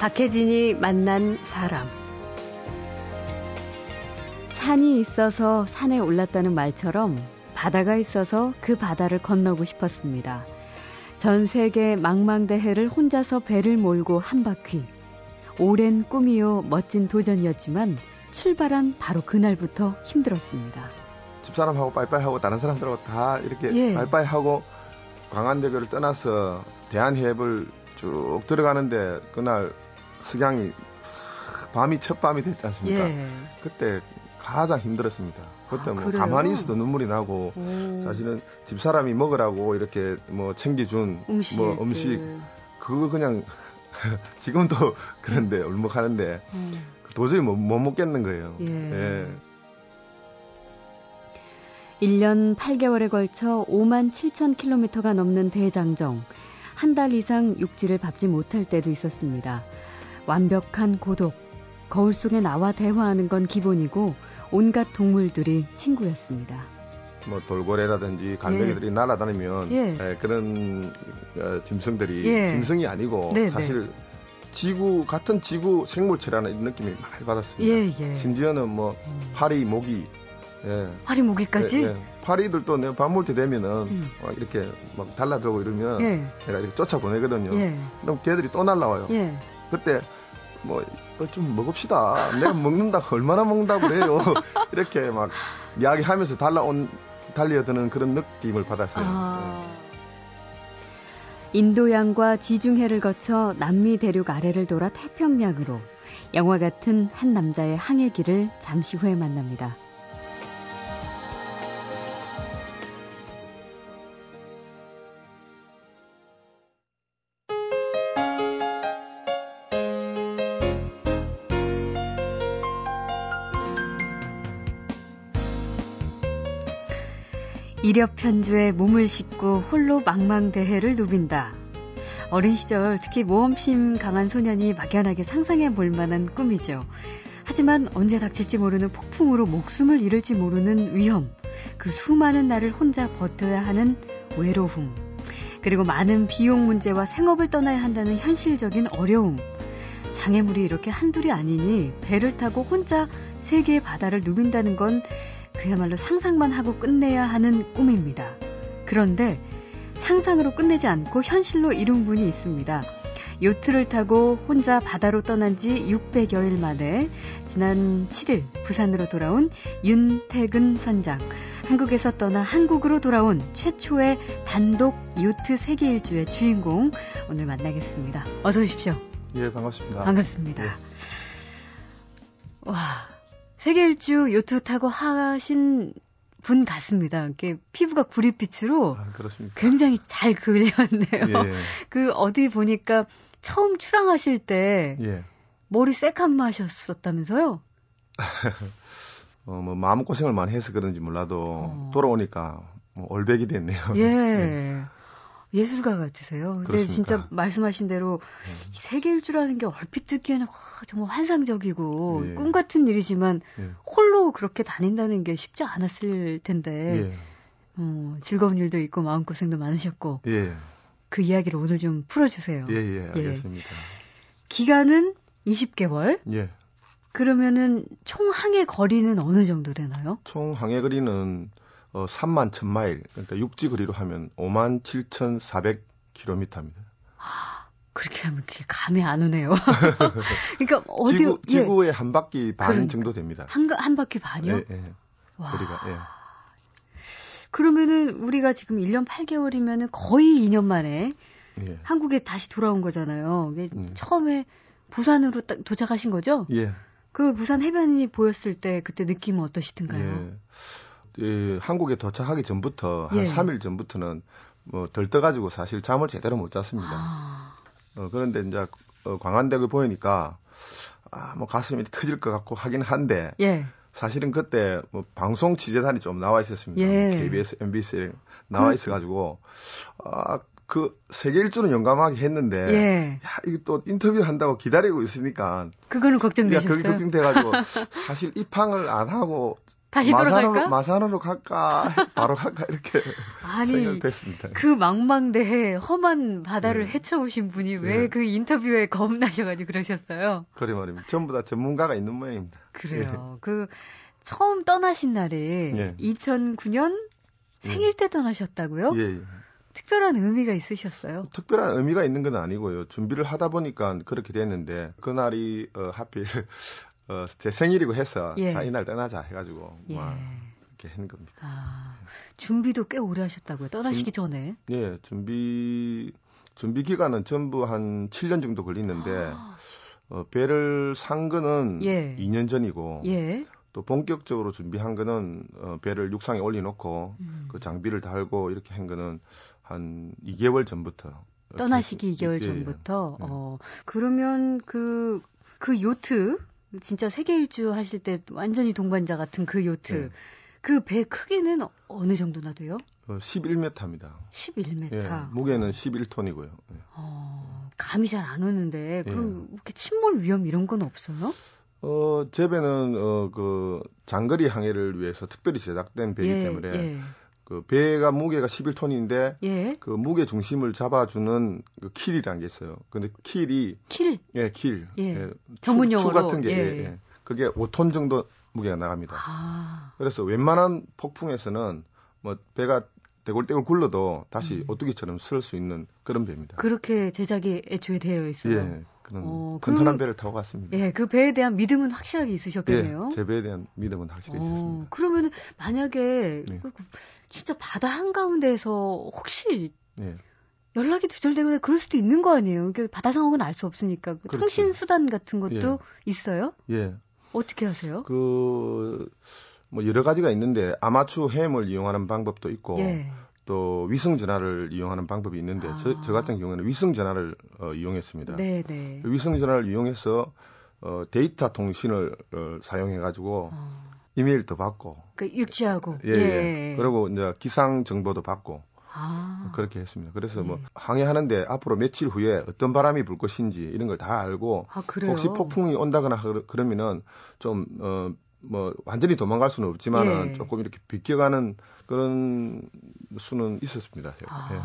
박혜진이 만난 사람. 산이 있어서 산에 올랐다는 말처럼 바다가 있어서 그 바다를 건너고 싶었습니다. 전 세계 망망대해를 혼자서 배를 몰고 한 바퀴. 오랜 꿈이요 멋진 도전이었지만 출발한 바로 그날부터 힘들었습니다. 집사람하고 빠이빠이하고 다른 사람들하고 다 이렇게 예. 빠이빠이하고 광안대교를 떠나서 대한해협을 쭉 들어가는데 그날 석양이 밤이 첫 밤이 됐지 않습니까? 예. 그때 가장 힘들었습니다. 그때 아, 뭐 그래요? 가만히 있어도 눈물이 나고 오. 사실은 집사람이 먹으라고 이렇게 뭐 챙겨준 음식, 뭐 음식 그거 그냥 지금도 그런데 울먹하는데 음. 도저히 못, 못 먹겠는 거예요. 예. 예. 1년 8개월에 걸쳐 5만 7천 킬로미터가 넘는 대장정. 한 달 이상 육지를 밟지 못할 때도 있었습니다. 완벽한 고독. 거울 속에 나와 대화하는 건 기본이고 온갖 동물들이 친구였습니다. 뭐 돌고래라든지 갈매기들이 예. 날아다니면 예. 예, 그런 어, 짐승들이 예. 짐승이 아니고 네, 네. 사실 지구 같은 지구 생물체라는 느낌이 많이 받았습니다. 예, 예. 심지어는 뭐 음. 파리, 모기, 예. 파리, 모기까지? 예, 예. 파리들도 내가 밥 먹을 때 되면은 음. 어, 이렇게 막 달라들고 이러면 예. 내가 이렇게 쫓아 보내거든요. 그럼 걔들이 또 날라와요. 그때 뭐좀 어, 먹읍시다. 내가 먹는다 얼마나 먹는다고 그래요. 이렇게 막 이야기하면서 달라온 달려드는 그런 느낌을 받았어요. 아... 인도양과 지중해를 거쳐 남미 대륙 아래를 돌아 태평양으로 영화 같은 한 남자의 항해 길을 잠시 후에 만납니다. 이력 편주에 몸을 싣고 홀로 망망대해를 누빈다. 어린 시절 특히 모험심 강한 소년이 막연하게 상상해 볼 만한 꿈이죠. 하지만 언제 닥칠지 모르는 폭풍으로 목숨을 잃을지 모르는 위험, 그 수많은 날을 혼자 버텨야 하는 외로움, 그리고 많은 비용 문제와 생업을 떠나야 한다는 현실적인 어려움. 장애물이 이렇게 한둘이 아니니 배를 타고 혼자 세계의 바다를 누빈다는 건 그야말로 상상만 하고 끝내야 하는 꿈입니다. 그런데 상상으로 끝내지 않고 현실로 이룬 분이 있습니다. 요트를 타고 혼자 바다로 떠난 지 600여일 만에 지난 7일 부산으로 돌아온 윤태근 선장. 한국에서 떠나 한국으로 돌아온 최초의 단독 요트 세계 일주의 주인공 오늘 만나겠습니다. 어서 오십시오. 예, 반갑습니다. 반갑습니다. 예. 와, 세계 일주 요트 타고 하신 분 같습니다. 이렇게 피부가 구릿빛으로 아, 굉장히 잘 그렸네요. 예. 그 어디 보니까 처음 출항하실 때 예. 머리 새까마셨었다면서요? 어, 뭐 마음 고생을 많이 해서 그런지 몰라도 어. 돌아오니까 뭐 올백이 됐네요. 예. 예. 예술가 같으세요. 근데 그렇습니까? 진짜 말씀하신 대로 네. 세계 일주라는 게 얼핏 듣기에는 와, 정말 환상적이고 예. 꿈 같은 일이지만 예. 홀로 그렇게 다닌다는 게 쉽지 않았을 텐데 예. 어, 즐거운 일도 있고 마음고생도 많으셨고 예. 그 이야기를 오늘 좀 풀어주세요. 예, 예, 알겠습니다. 기간은 20개월. 예. 그러면은 총 항해 거리는 어느 정도 되나요? 총 항해 거리는 어, 3만 1000마일, 그러니까 육지 거리로 하면 5만 7,400km입니다. 그렇게 하면 그게 감이 안 오네요. 그러니까 어디 지구, 예. 지구의 한 바퀴 반 그러니까. 정도 됩니다. 한, 한 바퀴 반이요? 예, 예. 와. 거리가, 예. 그러면은 우리가 지금 1년 8개월이면은 거의 2년 만에 예. 한국에 다시 돌아온 거잖아요. 음. 처음에 부산으로 도착하신 거죠? 예. 그 부산 해변이 보였을 때 그때 느낌은 어떠시던가요? 예. 이 한국에 도착하기 전부터 한 예. 3일 전부터는 뭐 들떠가지고 사실 잠을 제대로 못 잤습니다. 아. 어, 그런데 이제 어, 광안대교 보이니까 아, 뭐 가슴이 터질 것 같고 하긴 한데 예. 사실은 그때 뭐 방송 취재단이 좀 나와 있었습니다. 예. KBS, MBC 나와 있어가지고 아, 그 세계 일주는 용감하게 했는데 예. 야, 이거 또 인터뷰 한다고 기다리고 있으니까 그거는 걱정되셨어요? 그게 걱정돼가지고 사실 입항을 안 하고 다시 마산으로, 돌아갈까? 마산으로 갈까? 바로 갈까? 이렇게 생각됐습니다. 그 망망대해 험한 바다를 네. 헤쳐오신 분이 왜그 네. 인터뷰에 겁나셔가지고 그러셨어요? 그래 말입니다. 전부 다 전문가가 있는 모양입니다. 그래요. 예. 그 처음 떠나신 날이 예. 2009년 생일 때 떠나셨다고요? 예, 예. 특별한 의미가 있으셨어요? 특별한 의미가 있는 건 아니고요. 준비를 하다 보니까 그렇게 됐는데 그날이 어, 하필 어, 제 생일이고 해서 예. 자 이날 떠나자 해가지고 예. 막 이렇게 한 겁니다. 아, 준비도 꽤 오래 하셨다고요? 떠나시기 준, 전에? 예, 준비 준비 기간은 전부 한 7년 정도 걸리는데 아. 어, 배를 산 거는 예. 2년 전이고 예. 또 본격적으로 준비한 거는 어, 배를 육상에 올려놓고 음. 그 장비를 달고 이렇게 한 거는 한 2개월 전부터 떠나시기 2개월 예, 전부터 예. 어 그러면 그그 그 요트 진짜 세계 일주 하실 때 완전히 동반자 같은 그 요트 예. 그 배 크기는 어느 정도나 돼요? 어, 11m입니다. 11m. 예, 무게는 11톤이고요. 예. 어, 감이 잘 안 오는데 그럼 예. 이렇게 침몰 위험 이런 건 없어요? 어, 제 배는 어, 그 장거리 항해를 위해서 특별히 제작된 배이기 예, 때문에 예. 그 배가 무게가 11톤인데 예. 그 무게 중심을 잡아주는 그 keel이라는 게 있어요. 근데 keel이 keel? 예, keel. 예. 예. 용어로 추 같은 게 예. 예. 그게 5톤 정도 무게가 나갑니다. 아. 그래서 웬만한 폭풍에서는 뭐 배가 대골대골 굴러도 다시 음. 오뚜기처럼 쓸 수 있는 그런 배입니다. 그렇게 제작이 애초에 되어 있어요. 예, 그런 어, 튼튼한 그, 배를 타고 갔습니다. 예, 그 배에 대한 믿음은 확실하게 있으셨겠네요. 예, 제 배에 대한 믿음은 확실히 어, 있었습니다. 그러면 만약에 그, 진짜 바다 한 가운데에서 혹시 예. 연락이 두절되거나 그럴 수도 있는 거 아니에요? 바다 상황은 알 수 없으니까 그 그렇죠. 통신 수단 같은 것도 예. 있어요? 예. 어떻게 하세요? 그, 뭐 여러 가지가 있는데 아마추어 햄을 이용하는 방법도 있고 예. 또 위성 전화를 이용하는 방법이 있는데 아. 저, 저, 같은 경우는 위성 전화를 어, 이용했습니다. 네, 네. 위성 전화를 이용해서 어, 데이터 통신을 어, 사용해 가지고 어. 이메일도 받고 그 유치하고 예, 예. 예. 그리고 이제 기상 정보도 받고 아. 그렇게 했습니다. 그래서 뭐 네. 뭐 항해하는데 앞으로 며칠 후에 어떤 바람이 불 것인지 이런 걸 다 알고 아, 혹시 폭풍이 온다거나 그러면은 좀어뭐 완전히 도망갈 수는 없지만은 예. 조금 이렇게 비껴가는 그런 수는 있었습니다. 아, 예.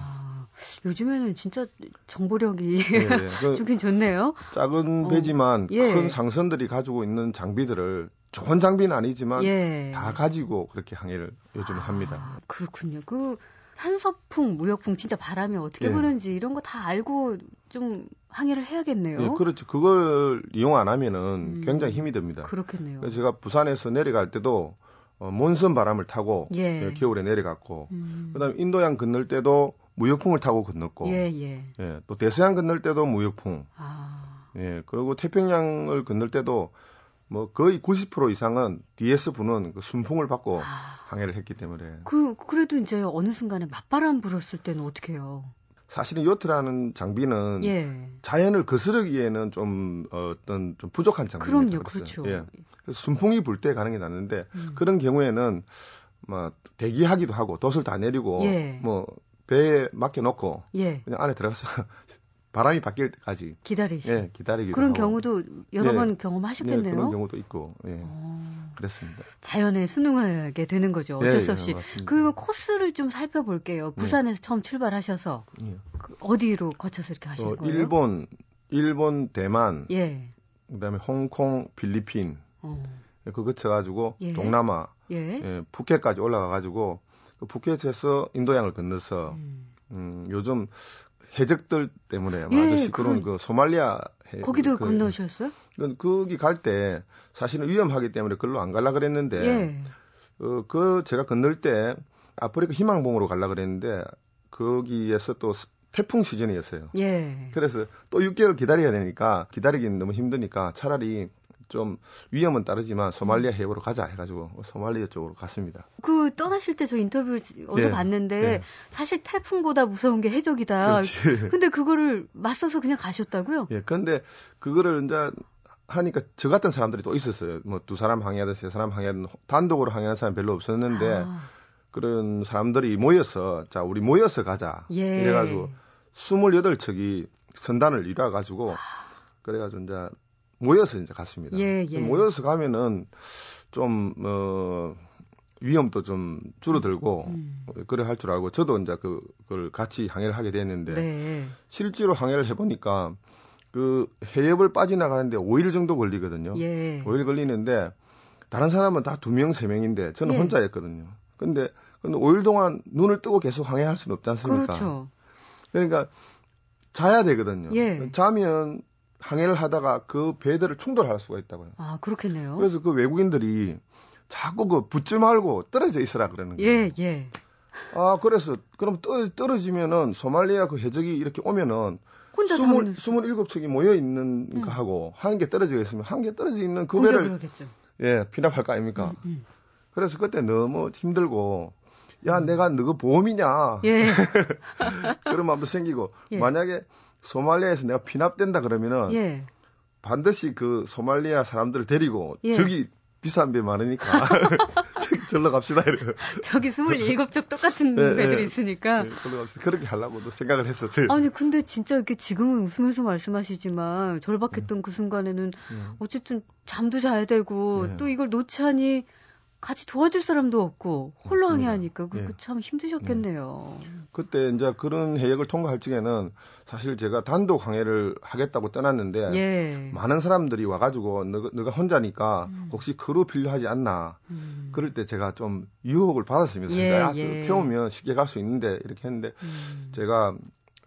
요즘에는 진짜 정보력이 예, 예. 그 좋긴 좋네요. 작은 어. 배지만 예. 큰 상선들이 가지고 있는 장비들을 좋은 장비는 아니지만 예. 다 가지고 그렇게 항해를 요즘 아, 합니다. 그렇군요. 그 한서풍, 무역풍 진짜 바람이 어떻게 예. 부는지 이런 거 다 알고 좀 항해를 해야겠네요. 예, 그렇죠. 그걸 이용 안 하면은 음, 굉장히 힘이 듭니다. 그렇겠네요. 제가 부산에서 내려갈 때도 어, 몬선 바람을 타고 예. 예, 겨울에 내려갔고 음. 그다음에 인도양 건널 때도 무역풍을 타고 건넜고 예, 예. 예, 또 대서양 건널 때도 무역풍. 아. 예, 그리고 태평양을 건널 때도 뭐 거의 90% 이상은 DS 부는 그 순풍을 받고 아. 항해를 했기 때문에. 그 그래도 이제 어느 순간에 맞바람 불었을 때는 어떻게 해요? 사실은 요트라는 장비는 예. 자연을 거스르기에는 좀 어, 어떤 좀 부족한 장비입니다. 그럼요, 그렇죠. 예. 순풍이 불 때 가는 게 낫는데 음. 그런 경우에는 뭐 대기하기도 하고 돛을 다 내리고 예. 뭐 배에 맡겨놓고 예. 그냥 안에 들어가서 바람이 바뀔 때까지 기다리시. 예, 기다리기 그런 하고. 경우도 여러 예, 번 경험하셨겠네요. 예, 그런 경우도 있고, 예, 오. 어. 그랬습니다. 자연에 순응하게 되는 거죠. 어쩔 예, 수 없이. 예, 그러면 코스를 좀 살펴볼게요. 네. 부산에서 처음 출발하셔서 예. 그 어디로 거쳐서 이렇게 하신 어, 거예요? 일본, 일본, 대만, 예. 그다음에 홍콩, 필리핀, 어. 그 거쳐가지고 동남아, 예. 푸켓까지 올라가가지고 그 푸켓에서 인도양을 건너서 음. 음, 요즘 해적들 때문에 예, 아주 시끄러운 그, 그 소말리아 해, 거기도 그, 건너셨어요? 그, 거기 갈 때 사실은 위험하기 때문에 글로 안 갈라 그랬는데 예. 어, 그 제가 건널 때 아프리카 희망봉으로 갈라 그랬는데 거기에서 또 태풍 시즌이었어요. 예. 그래서 또 6개월 기다려야 되니까 기다리기는 너무 힘드니까 차라리 좀 위험은 따르지만 소말리아 음. 해협으로 가자 해가지고 소말리아 쪽으로 갔습니다. 그 떠나실 때 저 인터뷰 어제 네. 봤는데 네. 사실 태풍보다 무서운 게 해적이다. 그렇지. 근데 그거를 맞서서 그냥 가셨다고요? 예. 근데 그거를 이제 하니까 저 같은 사람들이 또 있었어요. 뭐 두 사람 항해하든 세 사람 항해하든 단독으로 항해하는 사람 별로 없었는데 아. 그런 사람들이 모여서 자 우리 모여서 가자. 예. 이래가지고 28척이 선단을 이뤄가지고 아. 그래가지고 이제 모여서 이제 갔습니다. 예, 예. 모여서 가면은 좀, 어, 위험도 좀 줄어들고 음. 그래 할 줄 알고 저도 이제 그, 그걸 같이 항해를 하게 됐는데 네. 실제로 항해를 해보니까 그 해협을 빠져나가는데 5일 정도 걸리거든요. 예. 5일 걸리는데 다른 사람은 다 2명, 3명인데 저는 예. 혼자였거든요. 근데, 근데 5일 동안 눈을 뜨고 계속 항해할 수는 없지 않습니까? 그렇죠. 그러니까 자야 되거든요. 예. 자면 항해를 하다가 그 배들을 충돌할 수가 있다고요. 아, 그렇겠네요. 그래서 그 외국인들이 자꾸 그 붙지 말고 떨어져 있으라 그러는 거예요. 예, 예. 아, 그래서 그럼 떨, 떨어지면은 소말리아 그 해적이 이렇게 오면은 혼자 20, 27척이 모여 있는 음. 거 하고 한 개 떨어져 있으면 한 개 떨어져 있는 그 배를 그러겠죠. 예, 피납할 거 아닙니까? 음, 음. 그래서 그때 너무 힘들고 야, 음. 내가 너가 보험이냐? 예. 그런 마음도 생기고 예. 만약에 소말리아에서 내가 피납된다 그러면은 예. 반드시 그 소말리아 사람들을 데리고 예. 저기 비싼 배 많으니까 절로 갑시다 이래요. 저기 27쪽 똑같은 네, 배들이 네. 있으니까. 네, 절로 갑시다. 그렇게 하려고도 생각을 했었어요. 아니 근데 진짜 이렇게 지금은 웃으면서 말씀하시지만 절박했던 네. 그 순간에는 네. 어쨌든 잠도 자야 되고 네. 또 이걸 놓자니 같이 도와줄 사람도 없고 홀로 항해하니까 그, 예. 참 힘드셨겠네요. 예. 그때 이제 그런 해역을 통과할 적에는 사실 제가 단독 항해를 하겠다고 떠났는데 예. 많은 사람들이 와가지고 너가, 너가 혼자니까 음. 혹시 크루 필요하지 않나 음. 그럴 때 제가 좀 유혹을 받았습니다. 예, 아, 예. 태우면 쉽게 갈 수 있는데 이렇게 했는데 음. 제가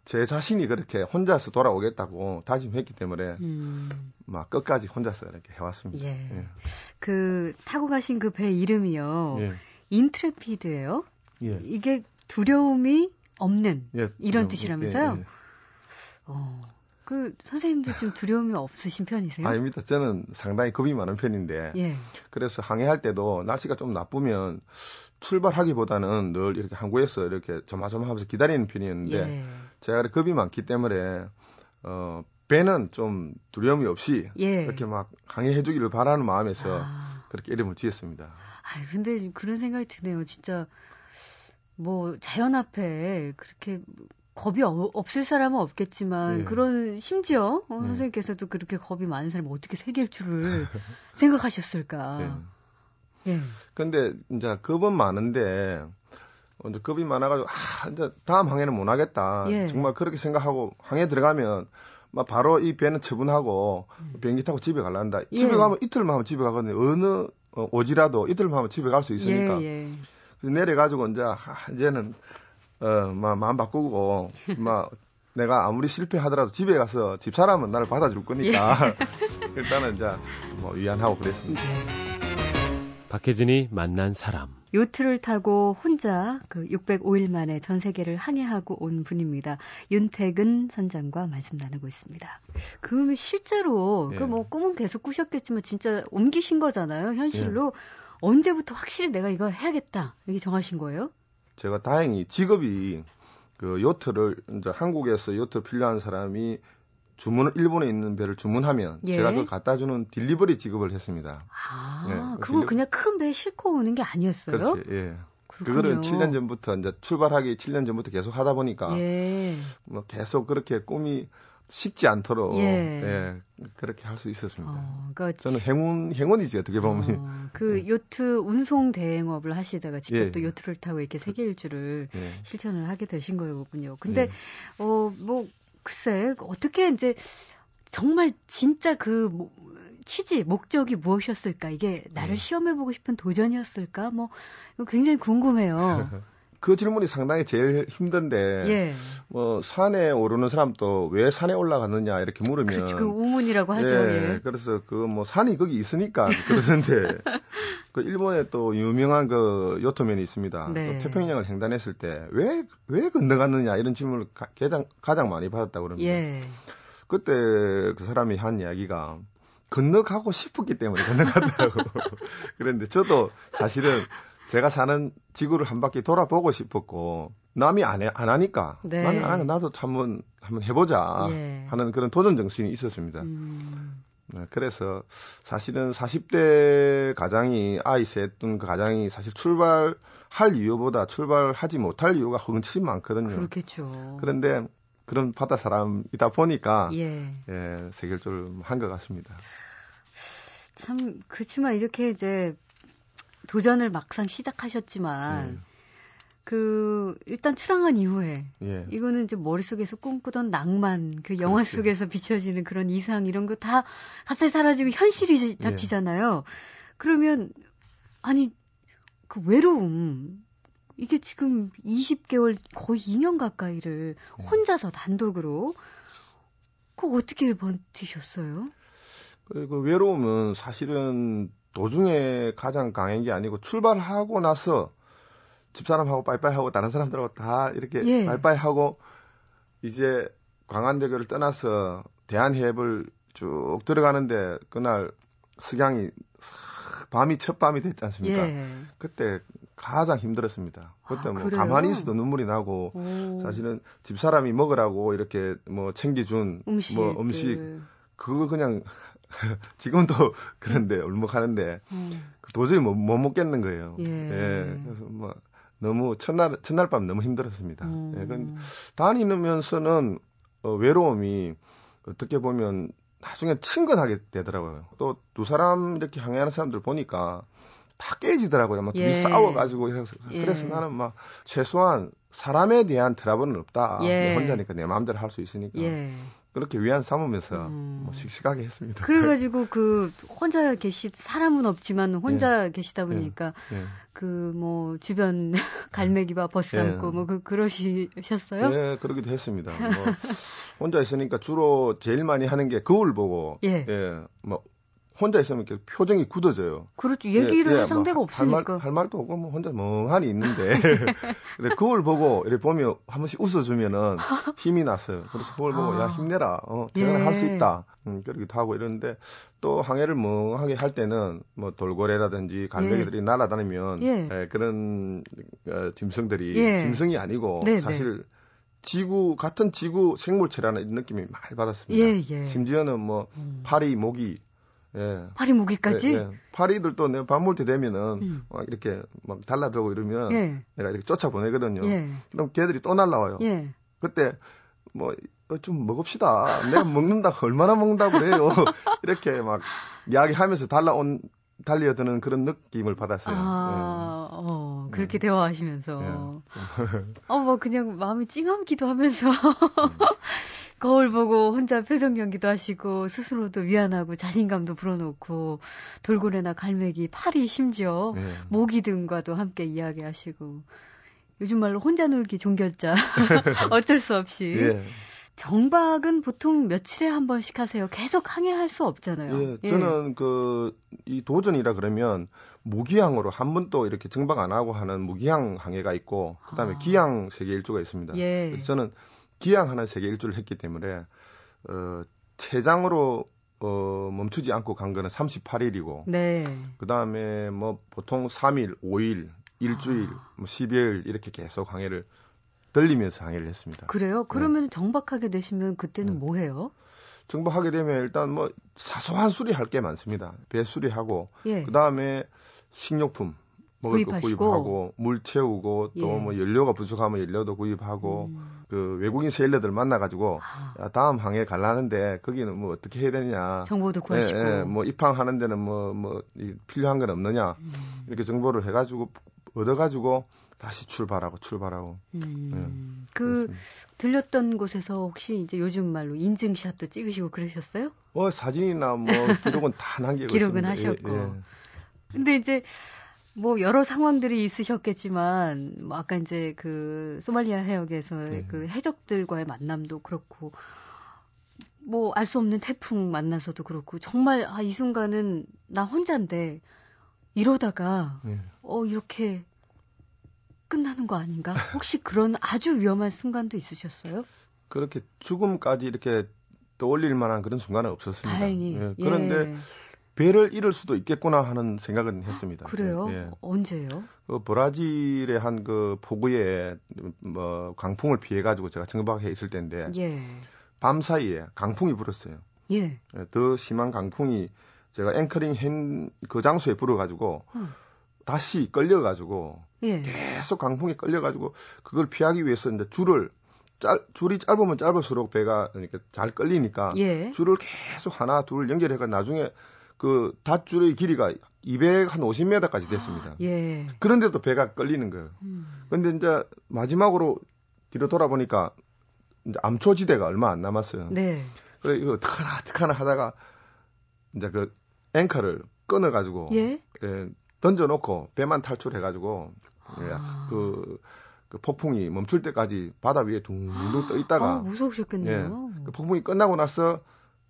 제 자신이 그렇게 혼자서 돌아오겠다고 다짐했기 때문에 음. 막 끝까지 혼자서 이렇게 해왔습니다. 예. 예. 그 타고 가신 그 배 이름이요. 예. 인트레피드예요. 예. 이게 두려움이 없는 예, 이런 뜻이라면서요? 예, 예. 어. 그 선생님도 좀 두려움이 없으신 편이세요? 아닙니다. 저는 상당히 겁이 많은 편인데. 예. 그래서 항해할 때도 날씨가 좀 나쁘면 출발하기보다는 늘 이렇게 항구에서 이렇게 조마조마하면서 기다리는 편이었는데 예. 제가 겁이 많기 때문에 어 배는 좀 두려움이 없이 예. 이렇게 막 항해해주기를 바라는 마음에서 아. 그렇게 이름을 지었습니다. 아 근데 그런 생각이 드네요. 진짜 뭐 자연 앞에 그렇게 겁이 어, 없을 사람은 없겠지만 예. 그런 심지어 어, 예. 선생님께서도 그렇게 겁이 많은 사람을 어떻게 새길 줄을 생각하셨을까. 예. 예. 근데 이제 겁은 많은데 이제 겁이 많아가지고 아 이제 다음 항해는 못 하겠다. 예. 정말 그렇게 생각하고 항해 들어가면 막 바로 이 배는 처분하고 음. 비행기 타고 집에 갈란다. 예. 집에 가면 이틀만 하면 집에 가거든요. 어느 어, 오지라도 이틀만 하면 집에 갈 수 있으니까. 예, 예. 내려가지고 이제 아, 이제는 어막 마음 바꾸고 막 내가 아무리 실패하더라도 집에 가서 집 사람은 나를 받아줄 거니까 예. 일단은 이제 뭐 위안하고 그랬습니다. 예. 박혜진이 만난 사람. 요트를 타고 혼자 그 605일 만에 전 세계를 항해하고 온 분입니다. 윤택은 선장과 말씀 나누고 있습니다. 그 실제로 예. 그뭐 꿈은 계속 꾸셨겠지만 진짜 옮기신 거잖아요. 현실로 예. 언제부터 확실히 내가 이거 해야겠다 이렇게 정하신 거예요? 제가 다행히 직업이 그 요트를 이제 한국에서 요트 필요한 사람이 주문을 일본에 있는 배를 주문하면 예. 제가 그걸 갖다 주는 딜리버리 직업을 했습니다. 아, 예, 그거 딜리... 그냥 큰 배 싣고 오는 게 아니었어요? 그렇지. 예. 그거를 7년 전부터 이제 출발하기 7년 전부터 계속 하다 보니까 예. 뭐 계속 그렇게 꿈이 쉽지 않도록 예, 예 그렇게 할 수 있었습니다. 어, 그러니까 저는 행운 행운이지 어떻게 보면. 어, 그 예. 요트 운송 대행업을 하시다가 직접 예. 또 요트를 타고 이렇게 세계 일주를 예. 실천을 하게 되신 거군요. 근데 예. 어뭐 글쎄, 어떻게 이제 정말 진짜 그 취지, 목적이 무엇이었을까? 이게 나를 음. 시험해보고 싶은 도전이었을까? 뭐, 굉장히 궁금해요. 그 질문이 상당히 제일 힘든데, 예. 뭐, 산에 오르는 사람도 왜 산에 올라갔느냐, 이렇게 물으면. 그렇죠. 그 우문이라고 하죠. 예. 예. 그래서 그 뭐, 산이 거기 있으니까 그러는데, 그 일본에 또 유명한 그 요트맨이 있습니다. 네. 태평양을 횡단했을 때 왜 왜 건너갔느냐 이런 질문을 가, 가장 가장 많이 받았다고 그럽니다. 예. 그때 그 사람이 한 이야기가 건너가고 싶었기 때문에 건너갔다고. 그런데 저도 사실은 제가 사는 지구를 한 바퀴 돌아보고 싶었고 남이 안, 해, 안 하니까 네. 남이 안 하니까 나도 한번 한번 해보자 예. 하는 그런 도전 정신이 있었습니다. 음. 네, 그래서 사실은 40대 가장이 아이 셋둔 그 가장이 사실 출발할 이유보다 출발하지 못할 이유가 훨씬 많거든요. 그렇겠죠. 그런데 그런 바다 사람이다 보니까 예, 예 세결조를 한 것 같습니다. 참 그렇지만 이렇게 이제 도전을 막상 시작하셨지만 네. 그 일단 출항한 이후에 예. 이거는 이제 머릿속에서 꿈꾸던 낭만 그 영화 그렇지. 속에서 비춰지는 그런 이상 이런 거 다 갑자기 사라지고 현실이 닥치잖아요. 예. 그러면 아니 그 외로움 이게 지금 20개월 거의 2년 가까이를 네. 혼자서 단독으로 그거 어떻게 버티셨어요? 그, 그 외로움은 사실은 도중에 가장 강한 게 아니고 출발하고 나서 집사람하고 빠이빠이 하고 다른 사람들하고 다 이렇게 예. 빠이빠이 하고 이제 광안대교를 떠나서 대한해협을 쭉 들어가는데 그날 석양이 밤이 첫 밤이 됐지 않습니까? 예. 그때 가장 힘들었습니다. 그때 아, 뭐 그래요? 가만히 있어도 눈물이 나고 오. 사실은 집사람이 먹으라고 이렇게 뭐 챙겨준 음식, 뭐 음식 그거 그냥 지금도 그런데 울먹하는데 음. 도저히 못, 못 먹겠는 거예요. 예. 예. 그래서 뭐 너무 첫날 첫날 밤 너무 힘들었습니다. 음. 예. 그 다니면서는 어, 외로움이 어떻게 보면 나중에 친근하게 되더라고요. 또 두 사람 이렇게 항해하는 사람들 보니까 다 깨지더라고요. 막 둘이 예. 싸워가지고 이래서 예. 그래서 나는 막 최소한 사람에 대한 트러블은 없다. 예. 혼자니까 내 마음대로 할 수 있으니까. 예. 그렇게 위안 삼으면서 음. 뭐 씩씩하게 했습니다. 그래가지고 그 혼자 계시 사람은 없지만 혼자 예. 계시다 보니까 예. 예. 그뭐 주변 갈매기와 벗삼고 예. 뭐그 그러셨어요? 네, 그러기도 했습니다. 뭐 혼자 있으니까 주로 제일 많이 하는 게 거울 보고 예, 뭐 혼자 있으면 이렇게 표정이 굳어져요. 그렇죠. 얘기를 예, 예, 할 상대가 뭐 없으니까. 할, 말, 할 말도 없고 뭐 혼자 멍하니 있는데. 근데 그걸 보고 이렇게 보면 한 번씩 웃어주면은 힘이 났어요. 그래서 그걸 보고 아. 야 힘내라. 어, 대단히 예. 할수 있다. 음, 그러기도 하고 이러는데 또 항해를 멍하게 할 때는 뭐 돌고래라든지 갈매기들이 예. 날아다니면 예. 예, 그런 어, 짐승들이 예. 짐승이 아니고 네, 네. 사실 네. 지구 같은 지구 생물체라는 느낌이 많이 받았습니다. 예, 예. 심지어는 뭐 음. 파리, 모기 예. 파리 모기까지? 예, 예. 파리들도 내가 밥 먹을 때 되면은 음. 막 이렇게 막 달라들고 이러면 예. 내가 이렇게 쫓아 보내거든요. 예. 그럼 걔들이 또 날라와요. 예. 그때 뭐좀 어, 먹읍시다. 내가 먹는다 얼마나 먹는다고 그래요. 이렇게 막 이야기하면서 달라온 달려드는 그런 느낌을 받았어요. 아, 예. 어, 그렇게 음. 대화하시면서. 예. 어, 뭐 그냥 마음이 찡함기도 하면서. 음. 거울 보고 혼자 표정 연기도 하시고 스스로도 위안하고 자신감도 불어넣고 돌고래나 갈매기, 파리 심지어 네. 모기 등과도 함께 이야기하시고 요즘 말로 혼자 놀기 종결자 어쩔 수 없이 예. 정박은 보통 며칠에 한 번씩 하세요. 계속 항해할 수 없잖아요. 예, 예. 저는 그이 도전이라 그러면 무기항으로 한 번도 이렇게 정박 안 하고 하는 무기항 항해가 있고 그다음에 아. 기항 세계 일주가 있습니다. 예. 그래서 저는 기양 하나 세계 일주를 했기 때문에 어 최장으로 어 멈추지 않고 간 거는 38일이고 네. 그다음에 뭐 보통 3일, 5일, 일주일, 아. 뭐 10일 이렇게 계속 항해를 들리면서 항해를 했습니다. 그래요? 그러면 네. 정박하게 되시면 그때는 네. 뭐 해요? 정박하게 되면 일단 뭐 사소한 수리할 게 많습니다. 배 수리하고 예. 그다음에 식료품 먹을 구입하시고. 거 구입하고 물 채우고 또뭐 예. 연료가 부족하면 연료도 구입하고 음. 그 외국인 세일러들 만나가지고 아. 다음 항해 갈라는데 거기는 뭐 어떻게 해야 되냐 정보도 구하시고 예, 예, 뭐 입항하는 데는 뭐뭐 뭐 필요한 건 없느냐 음. 이렇게 정보를 해가지고 얻어가지고 다시 출발하고 출발하고 음. 예, 그 그렇습니다. 들렸던 곳에서 혹시 이제 요즘 말로 인증샷도 찍으시고 그러셨어요? 어 사진이나 뭐 기록은 다 남기고 기록은 있습니다. 하셨고 예, 예. 근데 이제 뭐 여러 상황들이 있으셨겠지만 뭐 아까 이제 그 소말리아 해역에서의 네. 그 해적들과의 만남도 그렇고 뭐 알 수 없는 태풍 만나서도 그렇고 정말 아 이 순간은 나 혼자인데 이러다가 네. 어 이렇게 끝나는 거 아닌가? 혹시 그런 아주 위험한 순간도 있으셨어요? 그렇게 죽음까지 이렇게 떠올릴 만한 그런 순간은 없었습니다. 다행히. 예. 그런데 예. 배를 잃을 수도 있겠구나 하는 생각은 했습니다. 그래요? 예. 예. 언제요? 그 브라질의 한그 포구에 뭐 강풍을 피해 가지고 제가 정박해 있을 때인데 예. 밤 사이에 강풍이 불었어요. 예. 예. 더 심한 강풍이 제가 앵커링 한그 장소에 불어 가지고 음. 다시 끌려 가지고 예. 계속 강풍이 끌려 가지고 그걸 피하기 위해서 이제 줄을 짤, 줄이 짧으면 짧을수록 배가 이렇게 잘 끌리니까 예. 줄을 계속 하나 둘 연결해가 나중에 그 닷줄의 길이가 250m까지 됐습니다. 아, 예. 그런데도 배가 끌리는 거예요. 음. 근데 이제 마지막으로 뒤로 돌아보니까 이제 암초지대가 얼마 안 남았어요. 네. 그래 이거 어떡하나 어떡하나 하다가 이제 그 앵커를 끊어 가지고 예? 예 던져 놓고 배만 탈출해 가지고 예, 아. 그, 그 폭풍이 멈출 때까지 바다 위에 둥둥 떠 있다가 아, 무서우셨겠네요. 예, 그 폭풍이 끝나고 나서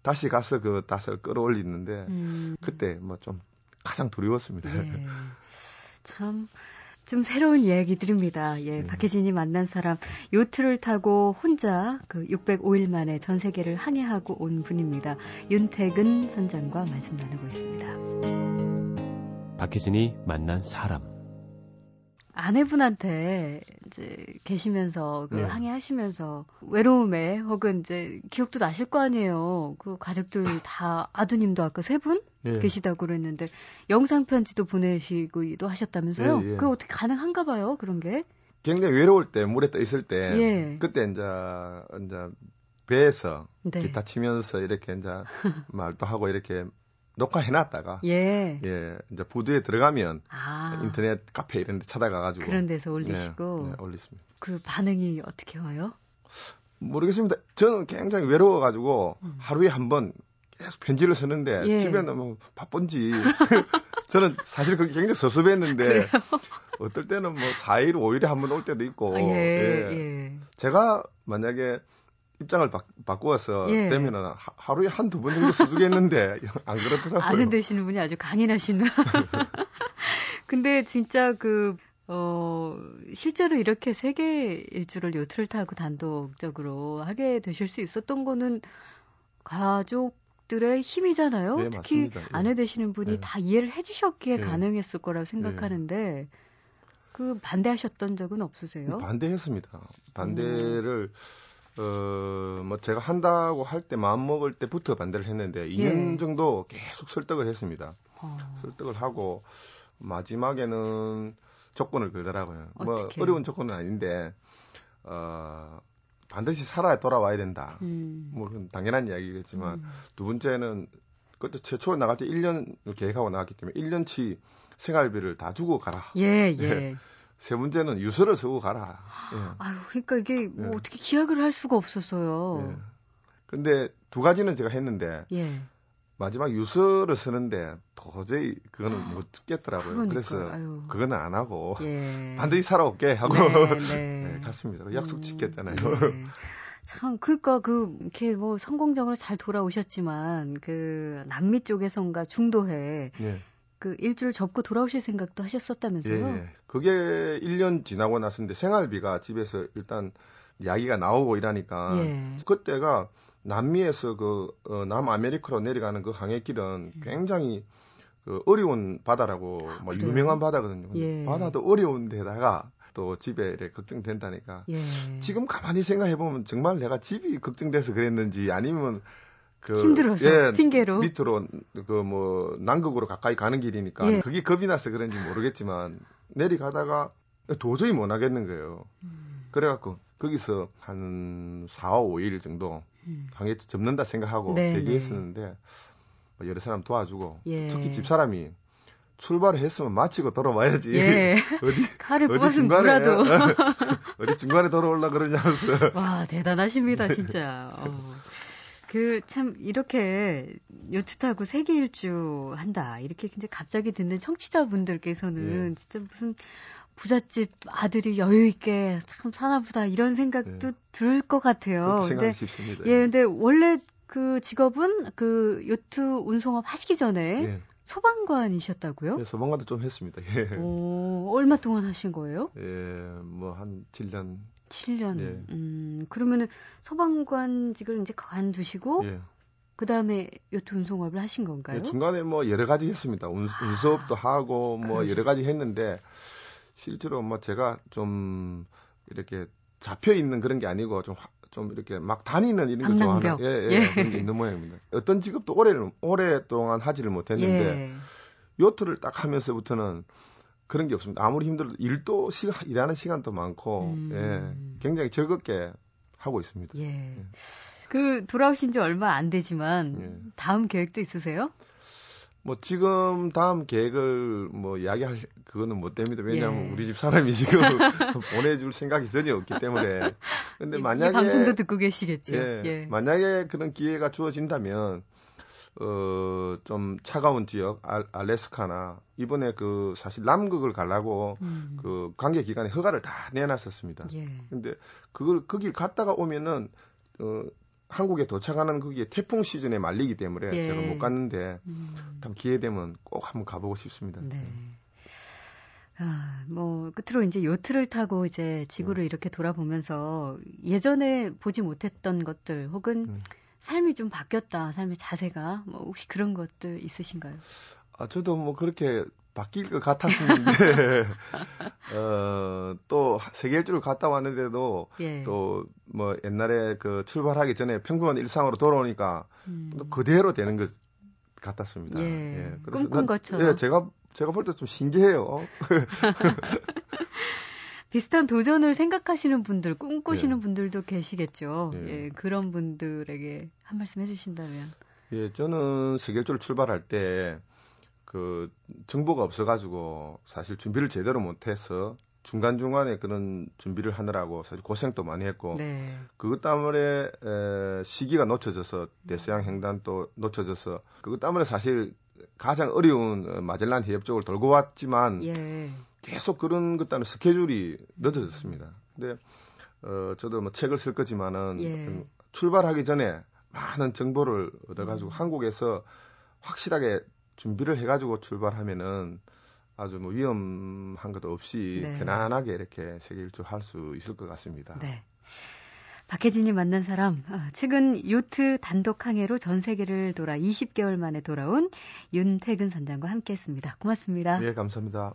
다시 가서 그 닷을 끌어올리는데 음. 그때 뭐 좀 가장 두려웠습니다. 예. 참. 좀 새로운 이야기들입니다. 예, 네. 박혜진이 만난 사람 요트를 타고 혼자 그 605일 만에 전 세계를 항해하고 온 분입니다. 윤택은 선장과 말씀 나누고 있습니다. 박혜진이 만난 사람 아내분한테 이제 계시면서 그 네. 항해하시면서 외로움에 혹은 이제 기억도 나실 거 아니에요. 그 가족들 다 아드님도 아까 세분 네. 계시다고 그랬는데 영상 편지도 보내시고도 하셨다면서요? 네, 그 어떻게 가능한가 봐요, 그런 게? 굉장히 외로울 때 물에 떠 있을 때 예. 그때 이제 이제 배에서 네. 기타 치면서 이렇게 이제 말도 하고 이렇게 녹화해놨다가 예. 예 이제 부두에 들어가면 아. 인터넷 카페 이런 데 찾아가가지고 그런 데서 올리시고 네, 네, 올리습니다. 그 반응이 어떻게 와요? 모르겠습니다. 저는 굉장히 외로워가지고 음. 하루에 한 번 계속 편지를 쓰는데 예. 집에 너무 바쁜지 저는 사실 그게 굉장히 섭섭했는데 어떨 때는 뭐 4일, 5일에 한 번 올 때도 있고 아, 예, 예. 예. 제가 만약에 입장을 바, 바꾸어서 예. 되면은 하루에 한 두 번 정도 써주겠는데 안 그렇더라고요. 아는 되시는 분이 아주 강인하시는. 근데 진짜 그 어, 실제로 이렇게 세계 일주를 요트를 타고 단독적으로 하게 되실 수 있었던 거는 가족들의 힘이잖아요. 네, 특히 맞습니다. 예. 아내 되시는 분이 네. 다 이해를 해주셨기에 네. 가능했을 거라고 생각하는데 그 반대하셨던 적은 없으세요? 반대했습니다. 반대를 음. 어, 뭐 제가 한다고 할 때 마음 먹을 때부터 반대를 했는데 2년 예. 정도 계속 설득을 했습니다. 어. 설득을 하고 마지막에는 조건을 걸더라고요. 뭐? 뭐 어려운 조건은 아닌데 어 반드시 살아야 돌아와야 된다. 음. 뭐 그건 당연한 이야기겠지만 음. 두 번째는 그때 최초에 나갈 때 1년을 계획하고 나갔기 때문에 1년치 생활비를 다 주고 가라. 예, 예. 세 문제는 유서를 쓰고 가라. 예. 아유, 그러니까 이게 뭐 예. 어떻게 기약을 할 수가 없었어요. 예. 근데 두 가지는 제가 했는데 예. 마지막 유서를 쓰는데 도저히 그거는 못 듣겠더라고요. 그러니까, 그래서 아유. 그거는 안 하고 예. 반드시 살아올게 하고 네, 네. 네, 갔습니다. 약속 음, 지켰잖아요. 네. 참, 그니까, 그, 이렇게 뭐, 성공적으로 잘 돌아오셨지만, 그, 남미 쪽에선가 중도해, 예. 그 일주를 접고 돌아오실 생각도 하셨었다면서요? 예, 그게 1년 지나고 나서인데 생활비가 집에서 일단 이야기가 나오고 이러니까 예. 그때가 남미에서 그 어, 남아메리카로 내려가는 그 항해길은 음. 굉장히 그 어려운 바다라고 아, 뭐 유명한 바다거든요. 예. 바다도 어려운 데다가 또 집에 이렇게 걱정된다니까. 예. 지금 가만히 생각해 보면 정말 내가 집이 걱정돼서 그랬는지 아니면 그, 힘들어서 예, 핑계로 밑으로 그 뭐 남극으로 가까이 가는 길이니까 예. 그게 겁이 나서 그런지 모르겠지만 내리가다가 도저히 못 하겠는 거예요. 음. 그래갖고 거기서 한 4, 5일 정도 음. 항해 접는다 생각하고 네, 대기했었는데 네. 뭐 여러 사람 도와주고 예. 특히 집 사람이 출발을 했으면 마치고 돌아와야지. 예. 어디 칼을 어디 중간에 도 어디 중간에 돌아올라 그러냐면서. 와 대단하십니다 진짜. 어. 그 참 이렇게 요트 타고 세계 일주 한다 이렇게 이제 갑자기 듣는 청취자분들께서는 예. 진짜 무슨 부잣집 아들이 여유 있게 참 사나보다 이런 생각도 예. 들을 것 같아요. 근데 싶습니다. 예, 근데 원래 그 직업은 그 요트 운송업 하시기 전에 예. 소방관이셨다고요? 예, 소방관도 좀 했습니다. 예. 오, 얼마 동안 하신 거예요? 예, 뭐 한 7년 7년. 예. 음, 그러면은 소방관직을 이제 관두시고 예. 그다음에 요트 운송업을 하신 건가요? 예, 중간에 뭐 여러 가지 했습니다. 운, 아, 운수업도 하고 뭐 그러셨어요. 여러 가지 했는데 실제로 뭐 제가 좀 이렇게 잡혀 있는 그런 게 아니고 좀 좀 이렇게 막 다니는 이런 걸 좋아하는 예, 예, 예. 그런 게 있는 모양입니다. 어떤 직업도 오래 오랫동안 하지를 못했는데 예. 요트를 딱 하면서부터는 그런 게 없습니다. 아무리 힘들어도 일도 시간, 일하는 시간도 많고, 음. 예, 굉장히 즐겁게 하고 있습니다. 예. 예. 그 돌아오신 지 얼마 안 되지만 예. 다음 계획도 있으세요? 뭐 지금 다음 계획을 뭐 이야기할 그거는 못 됩니다. 왜냐하면 예. 우리 집 사람이 지금 보내줄 생각이 전혀 없기 때문에. 근데 만약에 방송도 듣고 계시겠죠. 예, 예. 만약에 그런 기회가 주어진다면 어, 좀 차가운 지역, 알, 알래스카나, 이번에 그 사실 남극을 가려고 음. 그 관계 기관에 허가를 다 내놨었습니다. 예. 근데 그걸 거길 갔다가 오면은, 어, 한국에 도착하는 그게 태풍 시즌에 말리기 때문에 예. 제가 못 갔는데, 음. 기회 되면 꼭 한번 가보고 싶습니다. 네. 아, 뭐, 끝으로 이제 요트를 타고 이제 지구를 음. 이렇게 돌아보면서 예전에 보지 못했던 것들 혹은 음. 삶이 좀 바뀌었다, 삶의 자세가 뭐 혹시 그런 것들 있으신가요? 아 저도 뭐 그렇게 바뀔 것 같았었는데 어 또 세계 일주를 갔다 왔는데도 예. 또뭐 옛날에 그 출발하기 전에 평범한 일상으로 돌아오니까 음. 또 그대로 되는 것 같았습니다. 예. 예. 꿈꾼 것처럼. 예, 제가 제가 볼 때 좀 신기해요. 비슷한 도전을 생각하시는 분들, 꿈꾸시는 예. 분들도 계시겠죠. 예. 예. 그런 분들에게 한 말씀 해주신다면. 예, 저는 세계일주를 출발할 때, 그, 정보가 없어가지고, 사실 준비를 제대로 못해서, 중간 중간에 그런 준비를 하느라고 사실 고생도 많이 했고, 네. 그것 때문에, 에, 시기가 놓쳐져서, 대서양 횡단도 놓쳐져서, 그것 때문에 사실 가장 어려운 마젤란 해협 쪽을 돌고 왔지만, 예. 계속 그런 것 때문에 스케줄이 늦어졌습니다. 근데 어 저도 뭐 책을 쓸 거지만은 예. 출발하기 전에 많은 정보를 얻어가지고 음. 한국에서 확실하게 준비를 해가지고 출발하면은 아주 뭐 위험한 것도 없이 네. 편안하게 이렇게 세계 일주 할 수 있을 것 같습니다. 네. 박혜진이 만난 사람, 아, 최근 요트 단독 항해로 전 세계를 돌아 20개월 만에 돌아온 윤태근 선장과 함께했습니다. 고맙습니다. 네, 감사합니다.